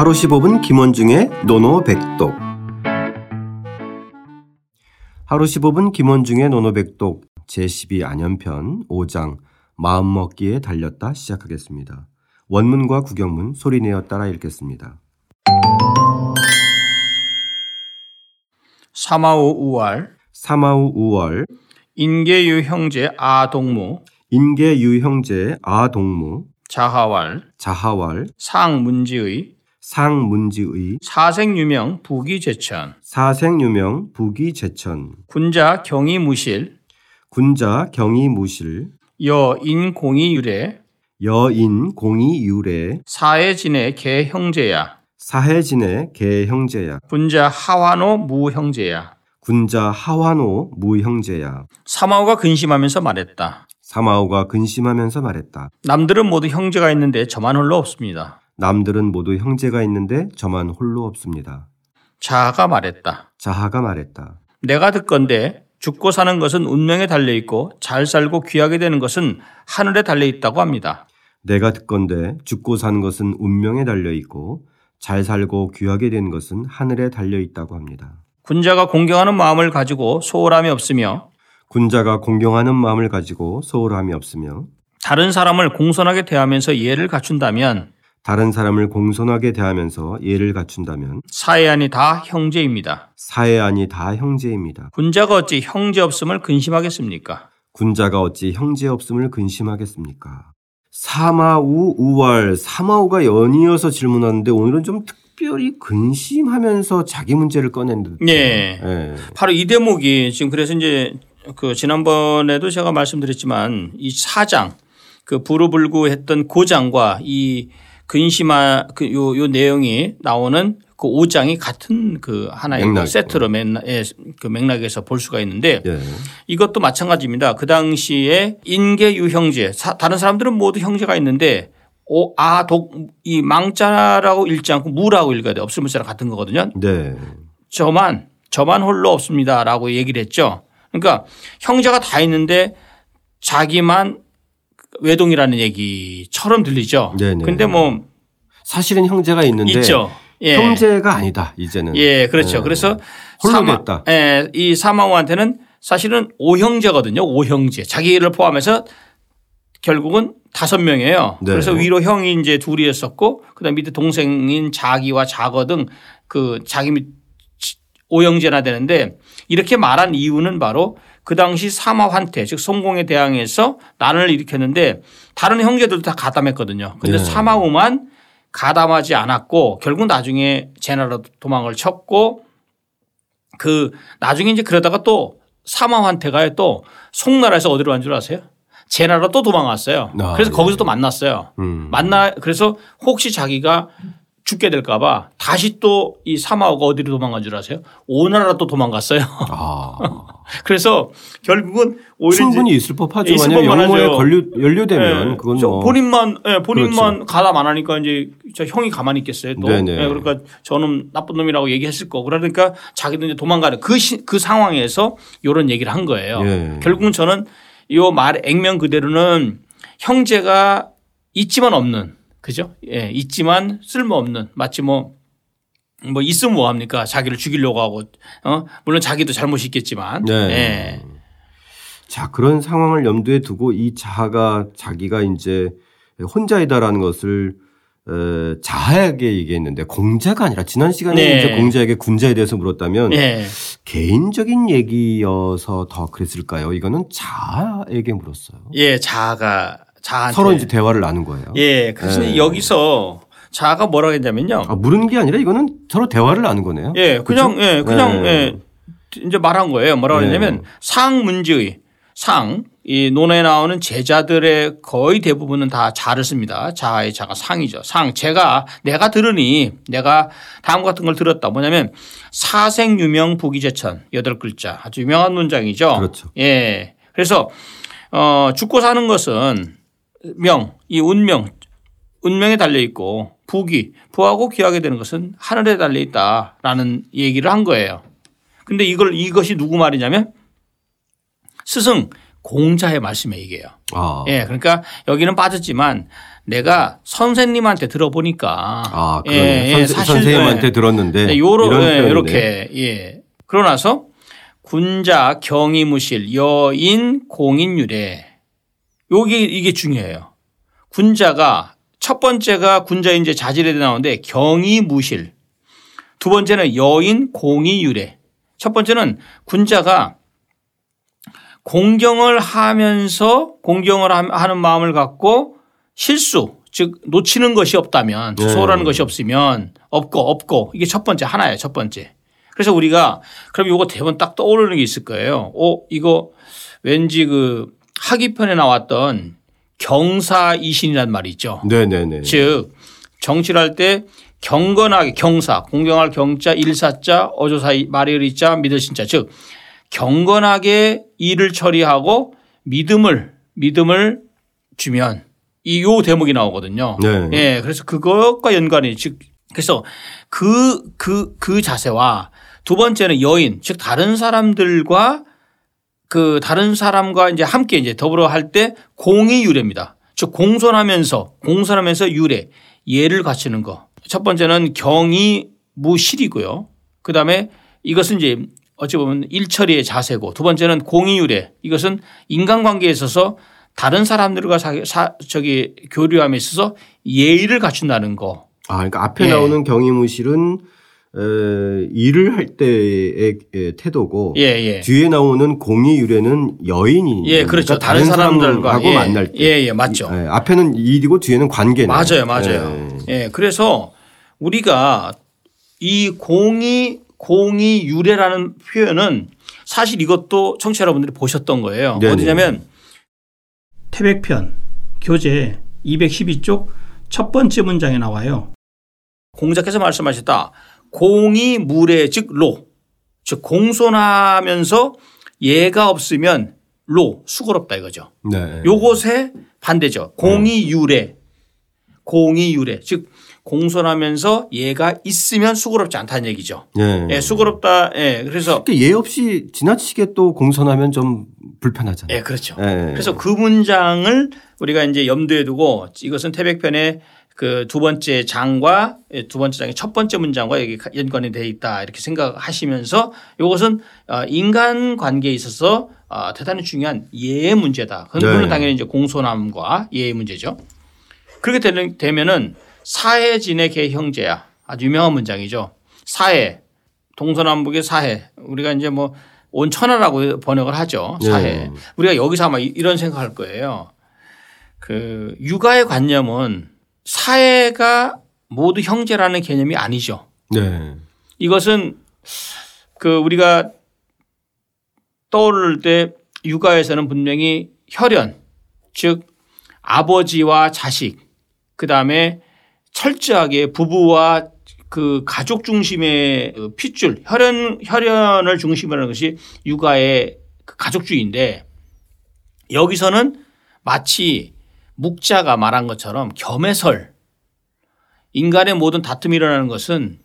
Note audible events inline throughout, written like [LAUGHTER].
하루 15분 김원중의 노노백독. 하루 15분 김원중의 노노백독 제12 안연편 5장 마음먹기에 달렸다 시작하겠습니다. 원문과 구경문 소리내어 따라 읽겠습니다. 사마오 우왈 사마우 우월. 인계유 형제 아동무 인계유 형제 아동무 자하왈 자하왈 상문지의 상문지의 사생유명 부기제천. 사생유명 부기제천. 군자 경이무실. 군자 경이무실. 여인 공이유래 여인 공이유래 사해진의 개형제야. 사해진의 개형제야. 군자 하완호 무형제야. 군자 하완호 무형제야. 사마오가 근심하면서 말했다. 사마오가 근심하면서 말했다. 남들은 모두 형제가 있는데 저만 홀로 없습니다. 남들은 모두 형제가 있는데 저만 홀로 없습니다. 자아가 말했다. 자하가 말했다. 내가 듣건데 죽고 사는 것은 운명에 달려 있고 잘 살고 귀하게 되는 것은 하늘에 달려 있다고 합니다. 내가 듣건데 죽고 사는 것은 운명에 달려 있고 잘 살고 귀하게 된 것은 하늘에 달려 있다고 합니다. 군자가 공경하는 마음을 가지고 소홀함이 없으며 군자가 공경하는 마음을 가지고 소홀함이 없으며 다른 사람을 공손하게 대하면서 예를 갖춘다면 다른 사람을 공손하게 대하면서 예를 갖춘다면 사해안이 다 형제입니다. 사해안이 다 형제입니다. 군자가 어찌 형제 없음을 근심하겠습니까? 군자가 어찌 형제 없음을 근심하겠습니까? 사마우 우월 사마우가 연이어서 질문하는데 오늘은 좀 특별히 근심하면서 자기 문제를 꺼낸 듯. 예. 예. 바로 이 대목이 지금 그래서 이제 그 지난번에도 제가 말씀드렸지만 이 사장 그 부르불구했던 고장과 이 근심한 그요 요 내용이 나오는 그 5장이 같은 그 하나의 그 맥락. 세트로 맥락, 예, 그 맥락에서 볼 수가 있는데 예. 이것도 마찬가지입니다. 그 당시에 인계유 형제 사- 다른 사람들은 모두 형제가 있는데 오, 아, 독, 이 망자라고 읽지 않고 무라고 읽어야 돼. 없을 문자랑 같은 거거든요. 네. 저만 저만 홀로 없습니다 라고 얘기를 했죠. 그러니까 형제가 다 있는데 자기만 외동이라는 얘기처럼 들리죠. 네네. 근데 뭐 사실은 형제가 있는데 있죠. 예. 형제가 아니다 이제는. 예, 그렇죠. 예. 그래서 홀로 사마-. 예, 이 사마우한테는 사실은 오형제거든요. 오형제. 자기를 포함해서 결국은 다섯 명이에요. 네. 그래서 위로 형이 이제 둘이었었고 그다음 밑에 동생인 자기와 자거 등 그 자기 밑 오형제나 되는데 이렇게 말한 이유는 바로 그 당시 사마 환태 즉 성공에 대항해서 난을 일으켰는데 다른 형제들도 다 가담했거든요. 근데 네. 사마우만 가담하지 않았고 결국 나중에 제나라 도망을 쳤고 그 나중에 이제 그러다가 또 사마 환태가 또 송나라에서 어디로 간 줄 아세요? 제나라 또 도망갔어요. 아, 그래서 예. 거기서 또 만났어요. 음. 만나 그래서 혹시 자기가 죽게 될까봐 다시 또 이 사마오가 어디로 도망간 줄 아세요? 오나라 또 도망갔어요. 아. [LAUGHS] 그래서 결국은 오히려 충분히 있을 법하죠. 있을 법만 영모에. 걸려 연료되면 예, 그건 저뭐 본인만 예, 본인만 그렇죠. 가담 안 하니까 이제 저 형이 가만히 있겠어요 또. 예, 그러니까 저는 나쁜 놈이라고 얘기했을 거고 그러니까 자기도 이제 도망가는 그, 시, 그 상황에서 이런 얘기를 한 거예요. 예. 결국은 저는 요말 액면 그대로는 형제가 있지만 없는 그죠? 예, 있지만 쓸모없는 마치 뭐뭐 있으면 뭐 합니까? 자기를 죽이려고 하고 어 물론 자기도 잘못이 있겠지만 네. 예. 자, 그런 상황을 염두에 두고 이 자하가 자기가 이제 혼자이다라는 것을 어, 자하에게 얘기했는데 공자가 아니라 지난 시간에 네. 이제 공자에게 군자에 대해서 물었다면 예. 개인적인 얘기여서 더 그랬을까요? 이거는 자하에게 물었어요. 예, 자아가 자한테 서로 이제 대화를 나눈 거예요. 예, 그래서 네. 여기서 자아가 뭐라고 했냐면요. 아, 물은 게 아니라 이거는 서로 대화를 나눈 거네요. 예, 그냥 그죠? 예, 그냥 네. 예, 이제 말한 거예요. 뭐라고 네. 했냐면 상문지의 상, 이 논에 나오는 제자들의 거의 대부분은 다 자를 씁니다. 자의 자가 상이죠. 상. 제가 내가 들으니 내가 다음 같은 걸 들었다. 뭐냐면 사생유명 부기제천 여덟 글자 아주 유명한 문장이죠. 그렇죠. 예. 그래서 어 죽고 사는 것은 명, 이 운명, 운명에 달려 있고 부귀, 부하고 귀하게 되는 것은 하늘에 달려 있다라는 얘기를 한 거예요. 근데 이걸 이것이 누구 말이냐면 스승 공자의 말씀에 이게요. 아. 예, 그러니까 여기는 빠졌지만 내가 선생님한테 들어보니까 아, 그러네. 선, 선생님한테 들었는데 네, 요러, 이런 예, 이렇게 예. 그러고 나서 군자 경이무실 여인 공인유래 요게 이게 중요해요. 군자가 첫 번째가 군자 이제 자질에 나오는데 경이 무실 두 번째는 여인 공이 유래 첫 번째는 군자가 공경을 하면서 공경을 하는 마음을 갖고 실수 즉 놓치는 것이 없다면 네. 소홀하는 것이 없으면 없고 없고 이게 첫 번째 하나예요 첫 번째. 그래서 우리가 그럼 이거 대본 딱 떠오르는 게 있을 거예요. 오 이거 왠지 그 하기편에 나왔던 경사이신이란 말이 있죠. 네네네. 즉 정치를 할 때 경건하게 경사 공경할 경자 일사자 어조사 마리을이자 믿을 신자 즉 경건하게 일을 처리하고 믿음을 믿음을 주면 이 요 대목이 나오거든요. 네. 예. 그래서 그것과 연관이 즉 그래서 그 그, 그 자세와 두 번째는 여인 즉 다른 사람들과 그 다른 사람과 이제 함께 이제 더불어 할 때 공이 유래입니다. 즉 공손하면서 공손하면서 유래 예를 갖추는 거. 첫 번째는 경이 무실이고요. 그다음에 이것은 이제 어찌 보면 일처리의 자세고 두 번째는 공의유래 이것은 인간관계에 있어서 다른 사람들과 사, 사, 저기 교류함에 있어서 예의를 갖춘다는 거. 아, 그러니까 앞에 예. 나오는 경의무실은 에, 일을 할 때의 태도고 예, 예. 뒤에 나오는 공의유래는 여인이 예, 그렇죠. 그러니까 다른, 사람들과 하고 예, 만날 때. 예, 예, 맞죠. 예, 앞에는 일이고 뒤에는 관계네. 맞아요, 맞아요. 예. 예, 그래서 우리가 이 공의 공이 유래라는 표현은 사실 이것도 청취자 여러분들이 보셨던 거예요. 네네. 어디냐면 태백편 교재 212쪽 첫 번째 문장에 나와요. 공자께서 말씀하셨다. 공이 물에 즉 로. 즉 공손하면서 예가 없으면 로 수고롭다 이거죠. 네. 요것에 반대죠. 공이 유래. 공이 유래. 즉 공손하면서 얘가 있으면 수고롭지 않다는 얘기죠. 예. 예 수고롭다. 예. 그래서 예 없이 지나치게 또 공손하면 좀 불편하잖아요. 예, 그렇죠. 예. 그래서 그 문장을 우리가 이제 염두에 두고 이것은 태백편의 그 두 번째 장과 두 번째 장의 첫 번째 문장과 여기 연관이 돼 있다 이렇게 생각하시면서 이것은 어, 인간 관계에 있어서 어, 대단히 중요한 예의 문제다. 그건 네. 당연히 이제 공손함과 예의 문제죠. 그렇게 되면은 사해 진의 개 형제야. 아주 유명한 문장이죠. 사해. 동서남북의 사해. 우리가 이제 뭐 온천하라고 번역을 하죠. 사해. 네. 우리가 여기서 아마 이런 생각할 거예요. 그 육아의 관념은 사해가 모두 형제라는 개념이 아니죠. 네. 이것은 그 우리가 떠오를 때 육아에서는 분명히 혈연 즉 아버지와 자식 그 다음에 철저하게 부부와 그 가족 중심의 그 핏줄 혈연 혈연을 중심으로 하는 것이 육아의 그 가족주의인데 여기서는 마치 묵자가 말한 것처럼 겸해설 인간의 모든 다툼이 일어나는 것은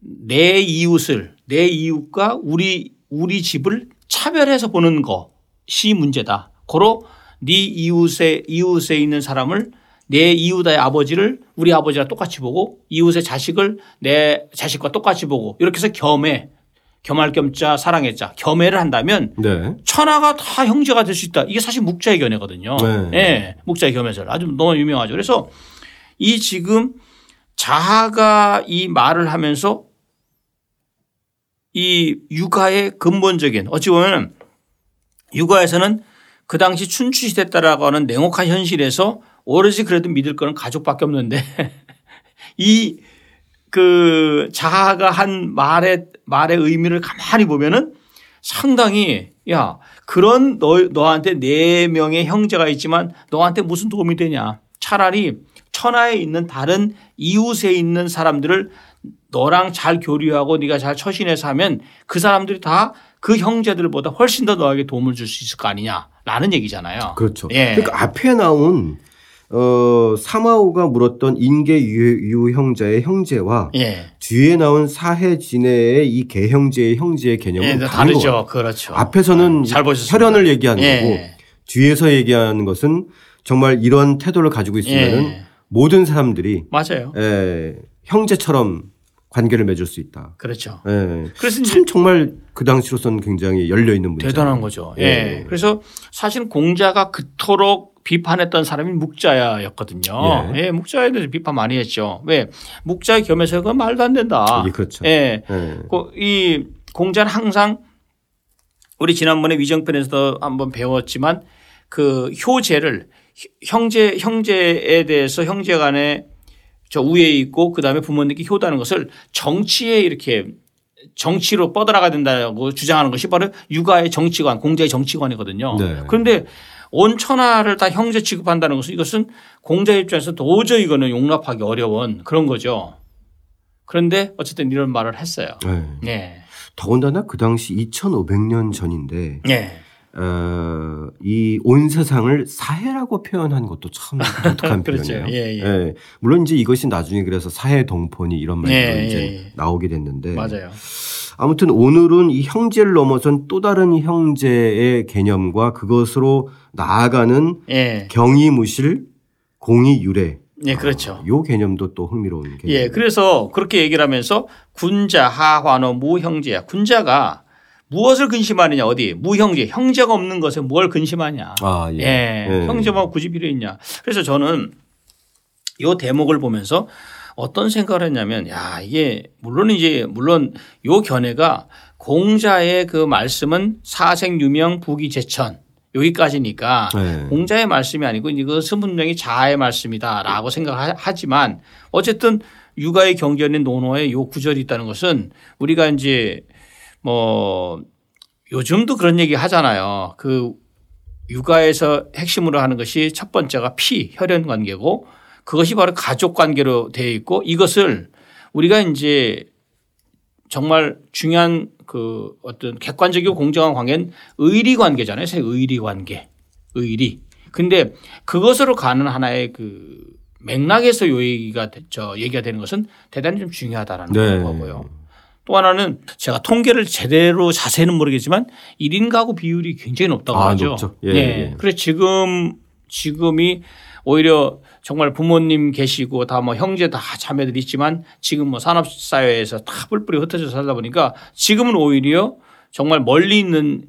내 이웃을 내 이웃과 우리 우리 집을 차별해서 보는 것이 문제다. 고로 네 이웃에 이웃에 있는 사람을 내 이웃의 아버지를 우리 아버지랑 똑같이 보고 이웃의 자식을 내 자식과 똑같이 보고 이렇게 해서 겸해 겸할 겸자 사랑의 자 겸해를 한다면 네. 천하가 다 형제가 될 수 있다. 이게 사실 묵자의 견해거든요. 네. 네. 묵자의 견해설 아주 너무 유명하죠. 그래서 이 지금 자하가 이 말을 하면서 이 육아의 근본적인 어찌 보면 육아에서는 그 당시 춘추 시대 때라고 하는 냉혹한 현실에서 오로지 그래도 믿을 거는 가족밖에 없는데 [LAUGHS] 이 그 자아가 한 말의 말의 의미를 가만히 보면은 상당히 야 그런 너 너한테 네 명의 형제가 있지만 너한테 무슨 도움이 되냐 차라리 천하에 있는 다른 이웃에 있는 사람들을 너랑 잘 교류하고 네가 잘 처신해서 하면 그 사람들이 다 그 형제들보다 훨씬 더 너에게 도움을 줄 수 있을 거 아니냐라는 얘기잖아요. 그렇죠. 예. 그러니까 앞에 나온 어, 사마오가 물었던 인계 유 형제의 형제와 예. 뒤에 나온 사해 진해의 이 개형제의 형제의 개념은 예, 다르죠. 그렇죠. 앞에서는 잘 보셨습니다. 혈연을 얘기하는 거고 예. 뒤에서 얘기하는 것은 정말 이런 태도를 가지고 있으면은 예. 모든 사람들이 맞아요. 에, 형제처럼 관계를 맺을 수 있다. 그렇죠. 예. 그래서 참 정말 그 당시로서는 굉장히 열려 있는 문제. 대단한 거죠. 예. 예. 그래서 사실 공자가 그토록 비판했던 사람이 묵자야였거든요. 예. 예. 묵자에 대해서 비판 많이 했죠. 왜? 묵자의 겸해서 그건 말도 안 된다. 예, 그렇죠. 예. 예. 그 이 공자는 항상 우리 지난번에 위정편에서도 한번 배웠지만 그 효제를 형제 형제에 대해서 형제 간에 저 위에 있고 그다음에 부모님께 효다는 것을 정치에 이렇게 정치로 뻗어나가야 된다고 주장하는 것이 바로 육아의 정치관, 공자의 정치관이거든요. 네. 그런데 온 천하를 다 형제 취급한다는 것은 이것은 공자 입장에서 도저히 이거는 용납하기 어려운 그런 거죠. 그런데 어쨌든 이런 말을 했어요. 예. 네. 더군다나 그 당시 2,500년 전인데 네. 어, 이 온 세상을 사해라고 표현한 것도 참 [LAUGHS] 독특한 그렇죠. 표현이에요. 예, 예. 예. 물론 이제 이것이 나중에 그래서 사해 동포니 이런 말로 예, 이제 예, 예. 나오게 됐는데 맞아요. 아무튼 오늘은 이 형제를 넘어선 또 다른 형제의 개념과 그것으로 나아가는 예. 경이무실 공이유래 예, 그렇죠. 요 개념도 또 흥미로운 개념. 예, 그래서 그렇게 얘기를 하면서 군자, 하환어, 무형제야. 군자가 무엇을 근심하느냐 어디 무형제 형제가 없는 것에 뭘 근심하냐. 아, 예. 예. 예. 형제만 굳이 필요 있냐. 그래서 저는 요 대목을 보면서 어떤 생각을 했냐면 야 이게 물론 이제 물론 요 견해가 공자의 그 말씀은 사생 유명 부기 제천 여기까지니까 네. 공자의 말씀이 아니고 이것은 분명히 자아의 말씀이다라고 생각하지만 어쨌든 육아의 경전인 논어에 요 구절이 있다는 것은 우리가 이제 뭐 요즘도 그런 얘기 하잖아요. 그 육아에서 핵심으로 하는 것이 첫 번째가 피, 혈연 관계고 그것이 바로 가족 관계로 되어 있고 이것을 우리가 이제 정말 중요한 그 어떤 객관적이고 공정한 관계는 의리 관계잖아요. 새 의리 관계. 의리. 근데 그것으로 가는 하나의 그 맥락에서 요 얘기가 되- 저 얘기가 되는 것은 대단히 좀 중요하다라는 네. 거고요. 또 하나는 제가 통계를 제대로 자세히는 모르겠지만 1인 가구 비율이 굉장히 높다고 아, 하죠. 높죠. 예, 네. 예. 그래서 지금 지금이 오히려 정말 부모님 계시고 다 뭐 형제 다 자매들 있지만 지금 뭐 산업사회에서 다 뿔뿔이 흩어져 살다 보니까 지금은 오히려 정말 멀리 있는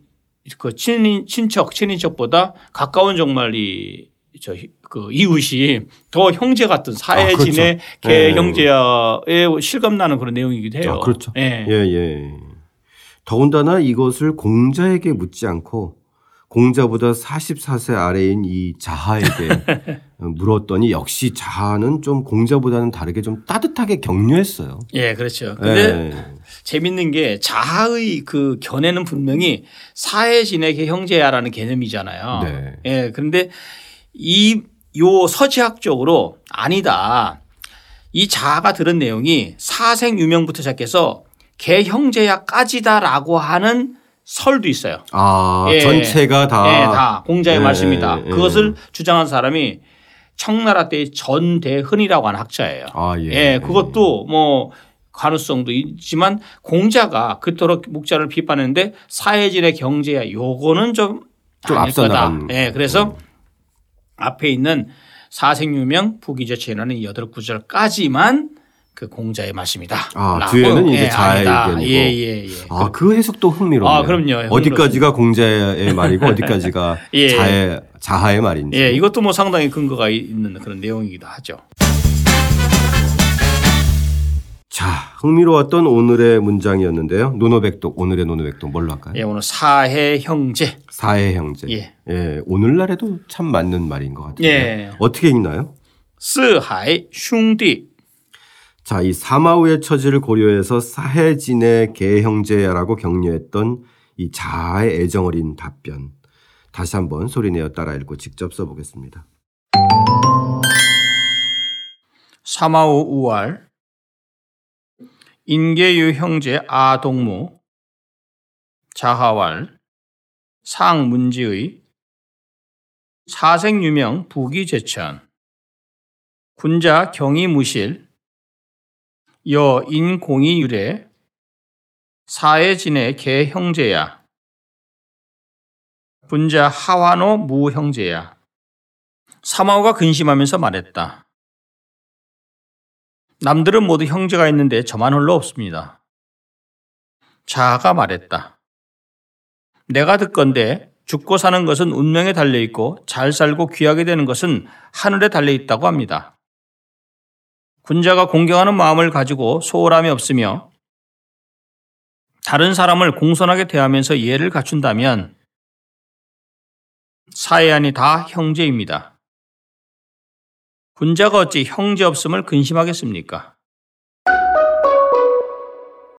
그 친인, 친척, 친인척보다 가까운 정말 이, 저, 그 이웃이 더 형제 같은 사회진의 아, 그렇죠. 예. 개형제에 실감나는 그런 내용이기도 해요. 아, 그렇죠. 예. 예, 예. 더군다나 이것을 공자에게 묻지 않고 공자보다 44세 아래인 이 자하에게 [LAUGHS] 물었더니 역시 자하는 좀 공자보다는 다르게 좀 따뜻하게 격려했어요. 예, 그렇죠. 근데 예. 재밌는 게 자아의 그 견해는 분명히 사회진에게 형제야라는 개념이잖아요. 네. 예, 그런데 이 요 서지학적으로 아니다. 이 자아가 들은 내용이 사생 유명부터 시작해서 개 형제야까지다라고 하는 설도 있어요. 아, 예. 전체가 다. 예, 다 공자의 예, 말씀이다. 예, 예. 그것을 주장한 사람이 청나라 때의 전대흔이라고 하는 학자예요. 아, 예. 예, 그것도 뭐 가능성도 있지만 공자가 그토록 묵자를 비판했는데 사회진의 경제야 요거는 좀, 좀 아닐 거다. 예, 그래서 앞에 있는 사생유명 부기저체라는 이 여덟 구절까지만 그 공자의 말씀이다. 아, 라고. 뒤에는 이제 예, 자아의 아니다. 의견이고. 예, 예, 예. 아, 그 해석도 흥미롭네요. 아, 그럼요. 어디까지가 공자의 말이고 어디까지가 [LAUGHS] 예. 자의, 자하의 말인지. 예, 이것도 뭐 상당히 근거가 있는 그런 내용이기도 하죠. 자, 흥미로웠던 오늘의 문장이었는데요. 노노백독, 오늘의 노노백독 뭘로 할까요? 예, 오늘 사해 형제. 사해 형제. 예. 오늘날에도 참 맞는 말인 것 같아요. 예. 어떻게 읽나요? 四海兄弟. 자, 이 사마우의 처지를 고려해서 사해지내 개형제야라고 격려했던 이 자하의 애정 어린 답변. 다시 한번 소리내어 따라 읽고 직접 써보겠습니다. 사마우 우왈. 인계유 형제 아동무. 자하왈. 상문지의. 사생유명 부기제천. 군자 경이무실 여 인공이 유래 사해진의 개 형제야 분자 하와노 무 형제야 사마오가 근심하면서 말했다. 남들은 모두 형제가 있는데 저만 홀로 없습니다. 자아가 말했다. 내가 듣건데 죽고 사는 것은 운명에 달려 있고 잘 살고 귀하게 되는 것은 하늘에 달려 있다고 합니다. 군자가 공경하는 마음을 가지고 소홀함이 없으며 다른 사람을 공손하게 대하면서 예를 갖춘다면 사해안이 다 형제입니다. 군자가 어찌 형제 없음을 근심하겠습니까?